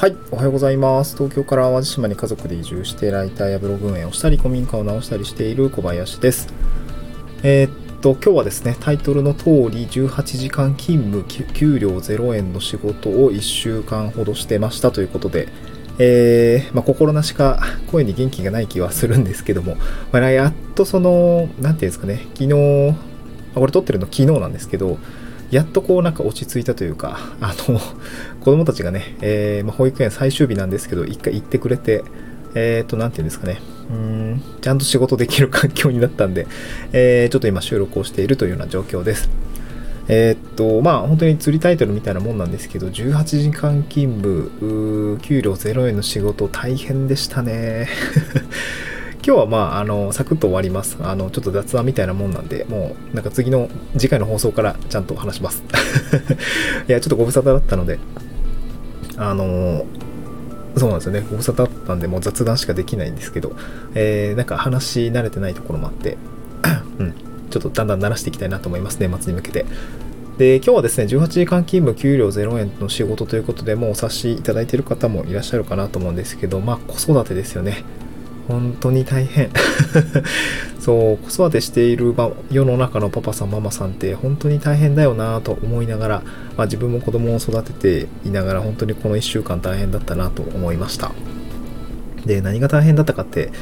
はい、おはようございます。東京から淡路島に家族で移住して、ライターやブログ運営をしたり、古民家を直したりしている小林です。えーっと、今日はですね、タイトルの通り、18時間勤務、給料0円の仕事を1週間ほどしてましたということで、えーまあ、心なしか声に元気がない気はするんですけども、まあ、やっとその、なんていうんですかね、昨日、これ撮ってるの昨日なんですけど、やっとこうなんか落ち着いたというか、あの、子供たちがね、えーまあ、保育園最終日なんですけど、一回行ってくれて、えっ、と、なんていうんですかね、うん、ちゃんと仕事できる環境になったんで、えーちょっと今収録をしているというような状況です。えーっと、まあ、本当に釣りタイトルみたいなもんなんですけど、18時間勤務、給料0円の仕事、大変でしたね。今日はまあ、あの、サクッと終わります。あの、ちょっと雑談みたいなもんなんで、もう、なんか次の、次回の放送からちゃんと話します。いや、ちょっとご無沙汰だったので、あの、そうなんですよね。ご無沙汰だったんで、もう雑談しかできないんですけど、えー、なんか話し慣れてないところもあって、うん、ちょっとだんだん慣らしていきたいなと思います、年末に向けて。で、今日はですね、18時間勤務給料0円の仕事ということで、もうお察しいただいている方もいらっしゃるかなと思うんですけど、まあ、子育てですよね。本当に大変。そう、子育てしている世の中のパパさん、ママさんって本当に大変だよなと思いながら、まあ、自分も子供を育てていながら、本当にこの1週間大変だったなと思いました。で、何が大変だったかって、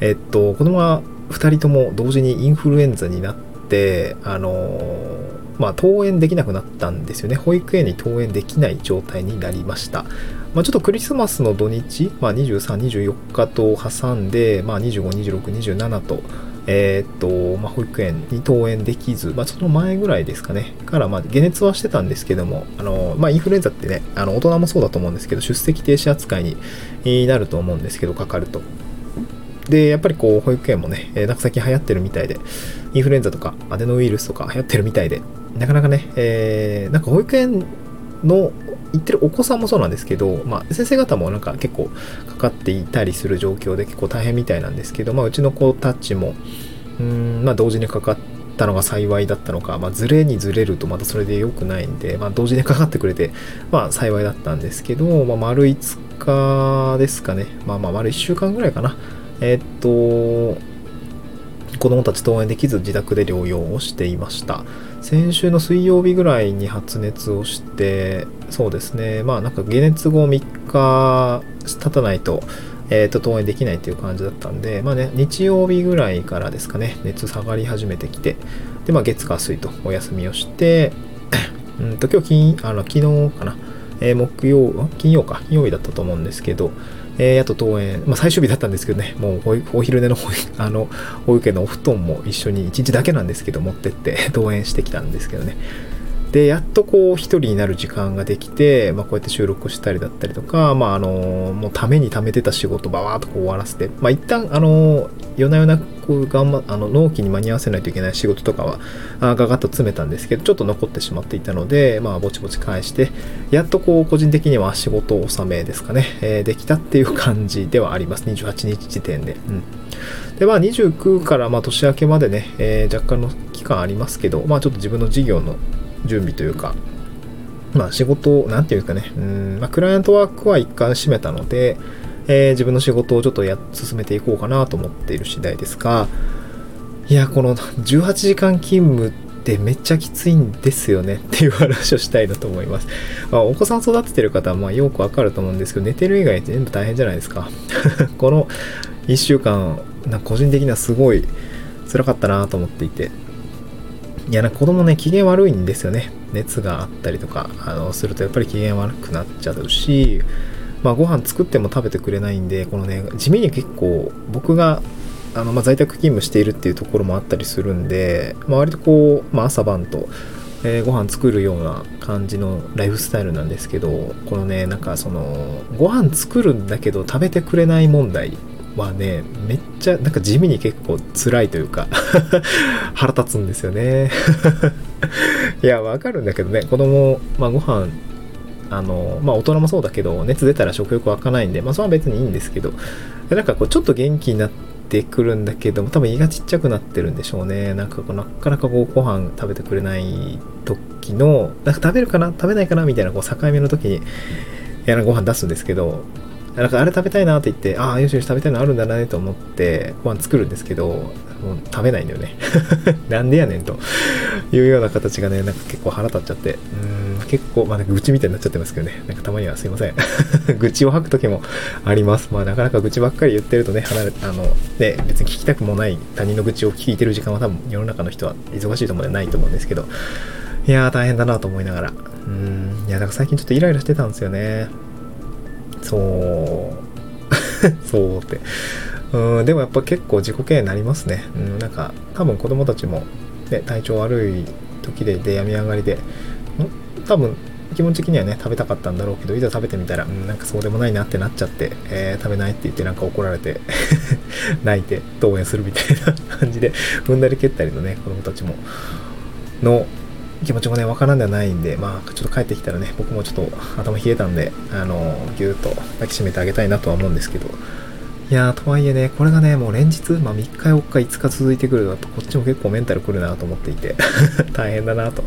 えっと、子供は2人とも同時にインフルエンザになって、あのまあ、登園できなくなったんですよね。保育園に登園できない状態になりました。まあ、ちょっとクリスマスの土日、まあ、23、24日と挟んで、まあ、25、26、27と、えーっと、まあ、保育園に登園できず、まあ、その前ぐらいですかね、から、まあ、解熱はしてたんですけども、あの、まあ、インフルエンザってね、あの、大人もそうだと思うんですけど、出席停止扱いになると思うんですけど、かかると。で、やっぱりこう、保育園もね、えーなんか最近流行ってるみたいで、インフルエンザとかアデノウイルスとか流行ってるみたいで、なかなかね、えーなんか保育園の行ってるお子さんもそうなんですけど、まあ、先生方もなんか結構かかっていたりする状況で結構大変みたいなんですけど、まあ、うちの子たちも、うん、まあ、同時にかかったのが幸いだったのか、まあ、ずれにずれるとまたそれで良くないんで、まあ、同時にかかってくれて、まあ、幸いだったんですけど、まあ、丸5日ですかね、まあまあ、丸1週間ぐらいかな。えーっと、子供たち登園できず自宅で療養をしていました。先週の水曜日ぐらいに発熱をして、そうですね、まあなんか解熱後3日経たないと、えー、と登園できないっていう感じだったんで、まあね、日曜日ぐらいからですかね、熱下がり始めてきて、で、まあ月火水とお休みをして、うんと今日金、あの昨日かな、えー木曜、金曜か、金曜日だったと思うんですけど、えー、あと登園、まあ、最終日だったんですけどね、もうお昼寝の保育 あの保育園のお布団も一緒に1日だけなんですけど持ってって 登園してきたんですけどね。で、やっとこう一人になる時間ができて、まあ、こうやって収録したりだったりとか、まあ、あの、もうために貯めてた仕事ばわーっとこう終わらせて、まあ、一旦、あの、夜な夜なこう頑張あの、納期に間に合わせないといけない仕事とかは、あガガッと詰めたんですけど、ちょっと残ってしまっていたので、まあ、ぼちぼち返して、やっとこう、個人的には仕事納めですかね、えーできたっていう感じではあります。28日時点で。うん。で、まあ、29からまあ年明けまでね、えー若干の期間ありますけど、まあ、ちょっと自分の事業の準備というか、まあ、仕事、なんていうかね、うん、まあ、クライアントワークは一貫閉めたので、えー自分の仕事をちょっとや進めていこうかなと思っている次第ですが、いや、この18時間勤務ってめっちゃきついんですよねっていう話をしたいなと思います。まあ、お子さん育ててる方はまあよくわかると思うんですけど、寝てる以外全部大変じゃないですか。この1週間、な個人的にはすごい辛かったなと思っていて。いや、な子供ね、機嫌悪いんですよね。熱があったりとか、あの、するとやっぱり機嫌悪くなっちゃうし、まあ、ご飯作っても食べてくれないんで、このね、地味に結構、僕が、あの、まあ、在宅勤務しているっていうところもあったりするんで、まあ、割とこう、まあ、朝晩と、えーご飯作るような感じのライフスタイルなんですけど、このね、なんかその、ご飯作るんだけど食べてくれない問題はね、めっちゃ、なんか地味に結構辛いというか、腹立つんですよね。いや、わかるんだけどね、子供、まあご飯、あの、まあ大人もそうだけど、熱出たら食欲湧かないんで、まあそれは別にいいんですけど、でなんかこう、ちょっと元気になってくるんだけども、多分胃がちっちゃくなってるんでしょうね。なんかこう、なかなかこう、ご飯食べてくれない時の、なんか食べるかな？食べないかな？みたいなこう、境目の時に、やご飯出すんですけどなんかあれ食べたいなって言って、ああ、よしよし食べたいのあるんだねと思ってご飯作るんですけど、もう食べないんだよね。なんでやねんというような形がね、なんか結構腹立っちゃって、うん、結構、まあ、愚痴みたいになっちゃってますけどね、なんかたまにはすいません。愚痴を吐く時もあります。まあ、なかなか愚痴ばっかり言ってるとね、離れ、あの、ね、別に聞きたくもない他人の愚痴を聞いてる時間は多分世の中の人は忙しいと思うんでないと思うんですけど、いやー大変だなと思いながら。うん、いや、だから最近ちょっとイライラしてたんですよね。そう そうってうんでもやっぱ結構自己嫌悪になりますねうんなんか多分子供たちも、ね、体調悪い時でで病み上がりで多分気持ち的にはね食べたかったんだろうけどいざ食べてみたら、うん、なんかそうでもないなってなっちゃって、えー、食べないって言ってなんか怒られて 泣いて登園するみたいな感じで踏んだり蹴ったりのね子供たちもの気持ちもね、わからんではないんで、まあ、ちょっと帰ってきたらね、僕もちょっと頭冷えたんで、あの、ぎゅーっと抱きしめてあげたいなとは思うんですけど、いやー、とはいえね、これがね、もう連日、まあ、3日、4日、5日続いてくると、こっちも結構メンタルくるなと思っていて、大変だなと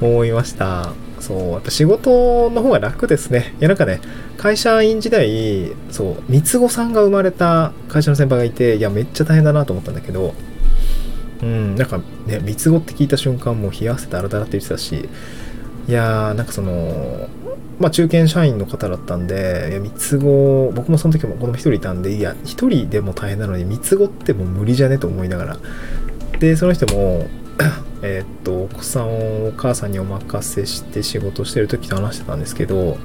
思いました。そう、やっぱ仕事の方が楽ですね。いや、なんかね、会社員時代、そう、三つ子さんが生まれた会社の先輩がいて、いや、めっちゃ大変だなと思ったんだけど、うん、なんかね、三つ子って聞いた瞬間もう冷や汗だらだらって言ってたし、いやー、なんかその、まあ中堅社員の方だったんで、いや、三つ子、僕もその時も子供一人いたんで、いや、一人でも大変なのに、三つ子ってもう無理じゃねと思いながら。で、その人も、えっと、お子さんをお母さんにお任せして仕事してる時と話してたんですけど、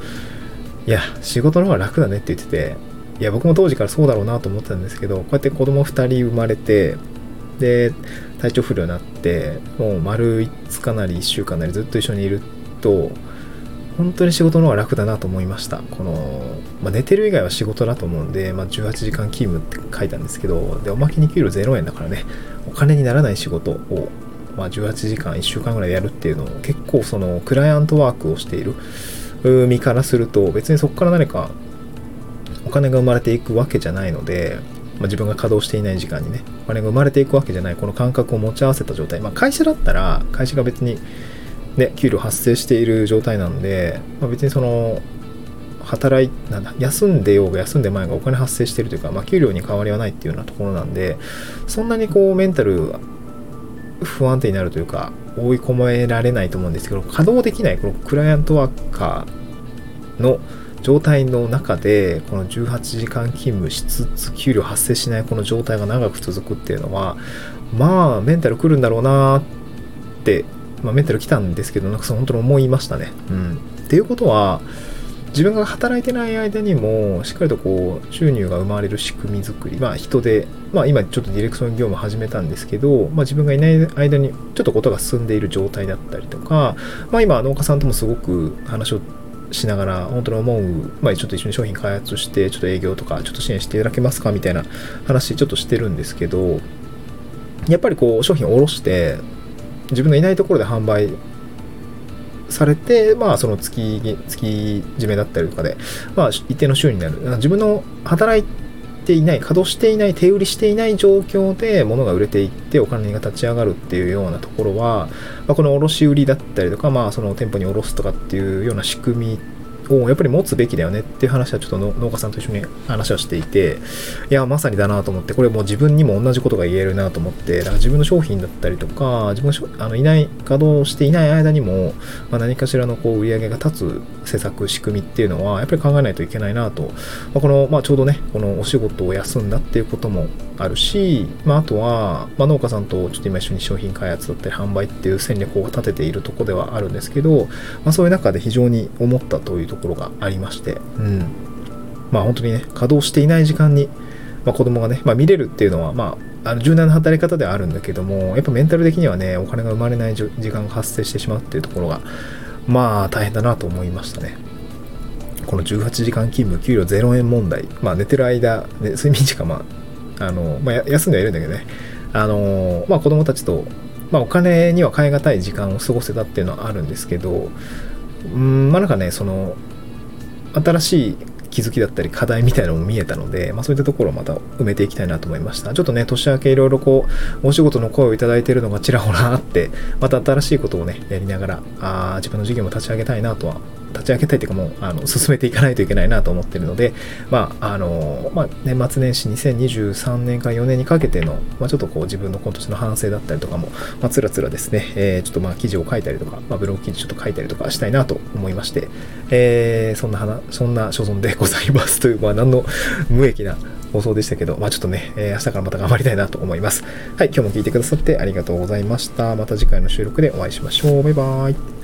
いや、仕事の方が楽だねって言ってて、いや、僕も当時からそうだろうなと思ってたんですけど、こうやって子供2人生まれて、で、体調不良になってもう丸5日なり1週間なりずっと一緒にいると本当に仕事の方が楽だなと思いました。この、まあ、寝てる以外は仕事だと思うんで、まあ、18時間勤務って書いたんですけどでおまけに給料0円だからねお金にならない仕事を、まあ、18時間1週間ぐらいやるっていうのを結構そのクライアントワークをしている身からすると別にそこから何かお金が生まれていくわけじゃないのでまあ、自分が稼働していない時間にね、お金が生まれていくわけじゃない、この感覚を持ち合わせた状態。まあ、会社だったら、会社が別に、ね、給料発生している状態なんで、まあ、別にその、働い、なんだ、休んでようが休んで前がお金発生してるというか、まあ、給料に変わりはないっていうようなところなんで、そんなにこう、メンタル不安定になるというか、追い込められないと思うんですけど、稼働できない、このクライアントワーカーの、状態の中でこの18時間勤務しつつ給料発生しないこの状態が長く続くっていうのはまあメンタル来るんだろうなって、まあ、メンタル来たんですけどなんかその本当に思いましたね。うん、っていうことは自分が働いてない間にもしっかりとこう収入が生まれる仕組み作りまあ人でまあ今ちょっとディレクション業務始めたんですけど、まあ、自分がいない間にちょっとことが進んでいる状態だったりとかまあ今農家さんともすごく話をしながら、本当に思う、まあ、ちょっと一緒に商品開発して、ちょっと営業とか、ちょっと支援していただけますかみたいな話、ちょっとしてるんですけど、やっぱりこう、商品を卸して、自分のいないところで販売されて、まあ、その月、月締めだったりとかで、まあ、一定の収入になる。自分の働いていない、稼働していない、手売りしていない状況で物が売れていってお金が立ち上がるっていうようなところは、まあ、この卸売りだったりとか、まあ、その店舗に卸すとかっていうような仕組みをやっぱり持つべきだよねっていう話はちょっと農家さんと一緒に話をしていて、いや、まさにだなと思って、これもう自分にも同じことが言えるなと思って、だから自分の商品だったりとか、自分があのいない、稼働していない間にも、まあ、何かしらのこう売り上げが立つ施策、仕組みっていうのは、やっぱり考えないといけないなと、まあ、この、まあ、ちょうどね、このお仕事を休んだっていうこともあるし、まあ、あとは、まあ、農家さんとちょっと今一緒に商品開発だったり販売っていう戦略を立てているとこではあるんですけど、まあ、そういう中で非常に思ったというとところがありまして、うん。まあ本当にね、稼働していない時間に、まあ、子供がね、まあ、見れるっていうのは、まあ、あの柔軟な働き方ではあるんだけども、やっぱメンタル的にはね、お金が生まれない時間が発生してしまうっていうところが、まあ大変だなと思いましたね。この18時間勤務、給料0円問題、まあ寝てる間、ね、睡眠時間、まあ、あの、まあ、休んではいるんだけどね、あの、まあ子供たちと、まあお金には代え難い時間を過ごせたっていうのはあるんですけど、うん、まあなんかね、その、新しい気づきだったり課題みたいなのも見えたので、まあ、そういったところをまた埋めていきたいなと思いました。ちょっとね、年明けいろいろこう、お仕事の声をいただいているのがちらほらあって、また新しいことをね、やりながら、あ自分の事業も立ち上げたいなとは立ち上げたいというかもう、あの、進めていかないといけないなと思ってるので、まあ、あの、まあ、年末年始2023年から4年にかけての、まあ、ちょっとこう自分の今年の反省だったりとかも、まあ、つらつらですね、えー、ちょっとまあ、記事を書いたりとか、まあ、ブログ記事ちょっと書いたりとかしたいなと思いまして、えー、そんな話、そんな所存でございますという、まあ、何の無益な放送でしたけど、まあちょっとね、えー、明日からまた頑張りたいなと思います。はい、今日も聞いてくださってありがとうございました。また次回の収録でお会いしましょう。バイバーイ。